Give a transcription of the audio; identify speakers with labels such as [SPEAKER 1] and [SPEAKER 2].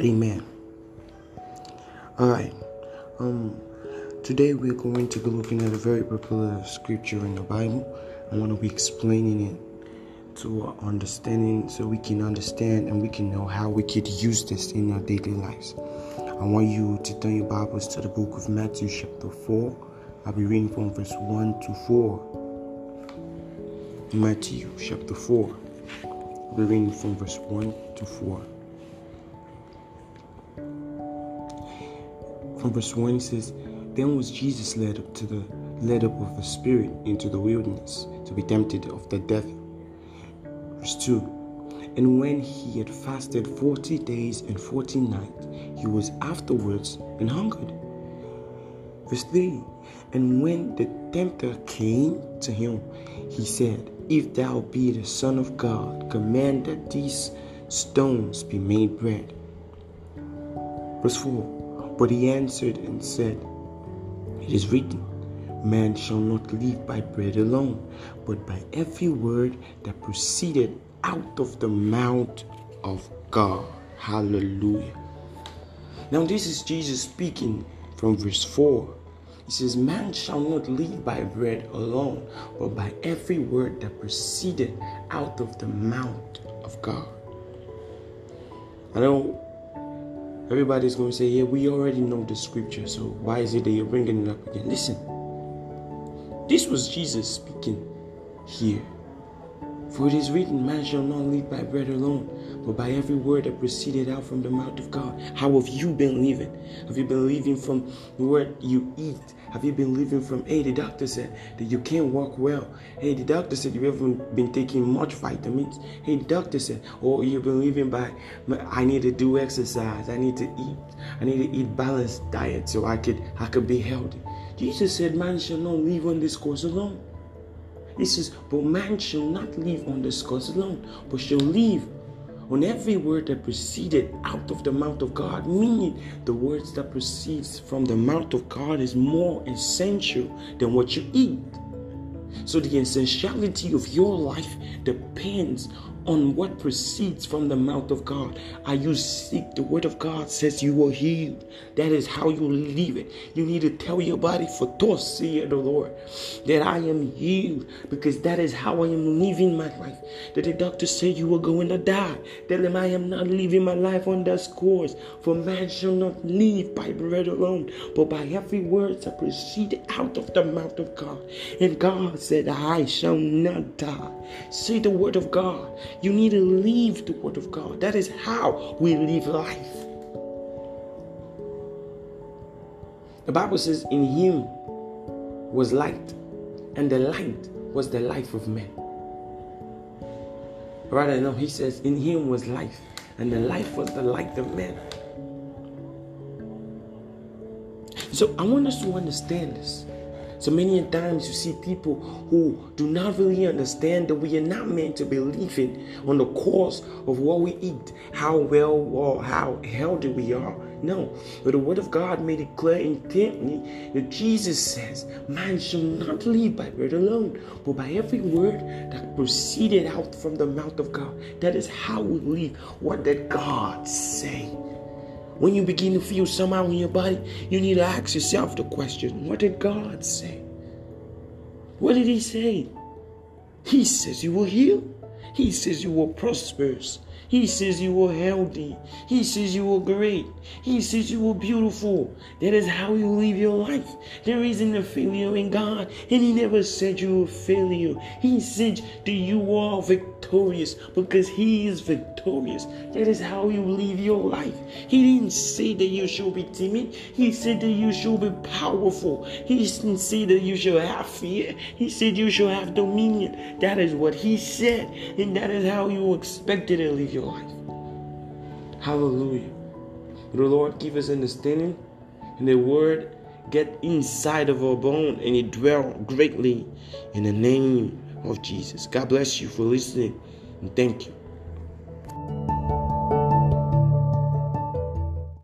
[SPEAKER 1] Amen. All right. Um, today we're going to be looking at a very popular scripture in the Bible. I want to be explaining it to our understanding so we can understand and we can know how we could use this in our daily lives. I want you to turn your Bibles to the book of Matthew, chapter 4. I'll be reading from verse 1 to 4. Matthew, chapter 4. I'll be reading from verse 1 to 4. From verse 1 it says, Then was Jesus led up to the led up of the Spirit into the wilderness to be tempted of the devil. Verse 2 And when he had fasted forty days and forty nights, he was afterwards and hungered. Verse 3 And when the tempter came to him, he said, If thou be the Son of God, command that these stones be made bread. Verse 4 but he answered and said, It is written, Man shall not live by bread alone, but by every word that proceeded out of the mouth of God. Hallelujah. Now, this is Jesus speaking from verse 4. He says, Man shall not live by bread alone, but by every word that proceeded out of the mouth of God. I know Everybody's going to say, Yeah, we already know the scripture, so why is it that you're bringing it up again? Listen, this was Jesus speaking here. For it is written, Man shall not live by bread alone, but by every word that proceeded out from the mouth of God. How have you been living? Have you been living from what you eat? Have you been living from, hey, the doctor said that you can't walk well. Hey, the doctor said you haven't been taking much vitamins. Hey, the doctor said, oh, you've been living by, I need to do exercise. I need to eat. I need to eat balanced diet so I could, I could be healthy. Jesus said, man shall not live on this course alone. He is, but man shall not live on the course alone, but shall live on every word that proceeded out of the mouth of God, meaning the words that proceeds from the mouth of God is more essential than what you eat. So the essentiality of your life depends on what proceeds from the mouth of God. Are you sick? The word of God says you are healed. That is how you live it. You need to tell your body, for thus saith the Lord, that I am healed because that is how I am living my life. That the doctor said you were going to die. Tell him I am not living my life on that course. For man shall not live by bread alone, but by every word that proceed out of the mouth of God. And God said, I shall not die. Say the word of God. You need to live the Word of God. That is how we live life. The Bible says, In Him was light, and the light was the life of men. Rather, no, He says, In Him was life, and the life was the light of men. So I want us to understand this. So many times you see people who do not really understand that we are not meant to be living on the course of what we eat, how well or how healthy we are. No, but the Word of God made it clear intently that Jesus says, Man shall not live by bread alone, but by every word that proceeded out from the mouth of God. That is how we live. What did God say? When you begin to feel somehow in your body, you need to ask yourself the question what did God say? What did He say? He says you will heal, He says you will prosperous. he says you were healthy. He says you were great. He says you were beautiful. That is how you live your life. There isn't a failure in God. And He never said you were a failure. He said that you are victorious because He is victorious. That is how you live your life. He didn't say that you should be timid. He said that you should be powerful. He didn't say that you should have fear. He said you should have dominion. That is what He said. And that is how you expected to live your your life. Hallelujah. The Lord give us understanding and the word get inside of our bone and it dwell greatly in the name of Jesus. God bless you for listening and thank you.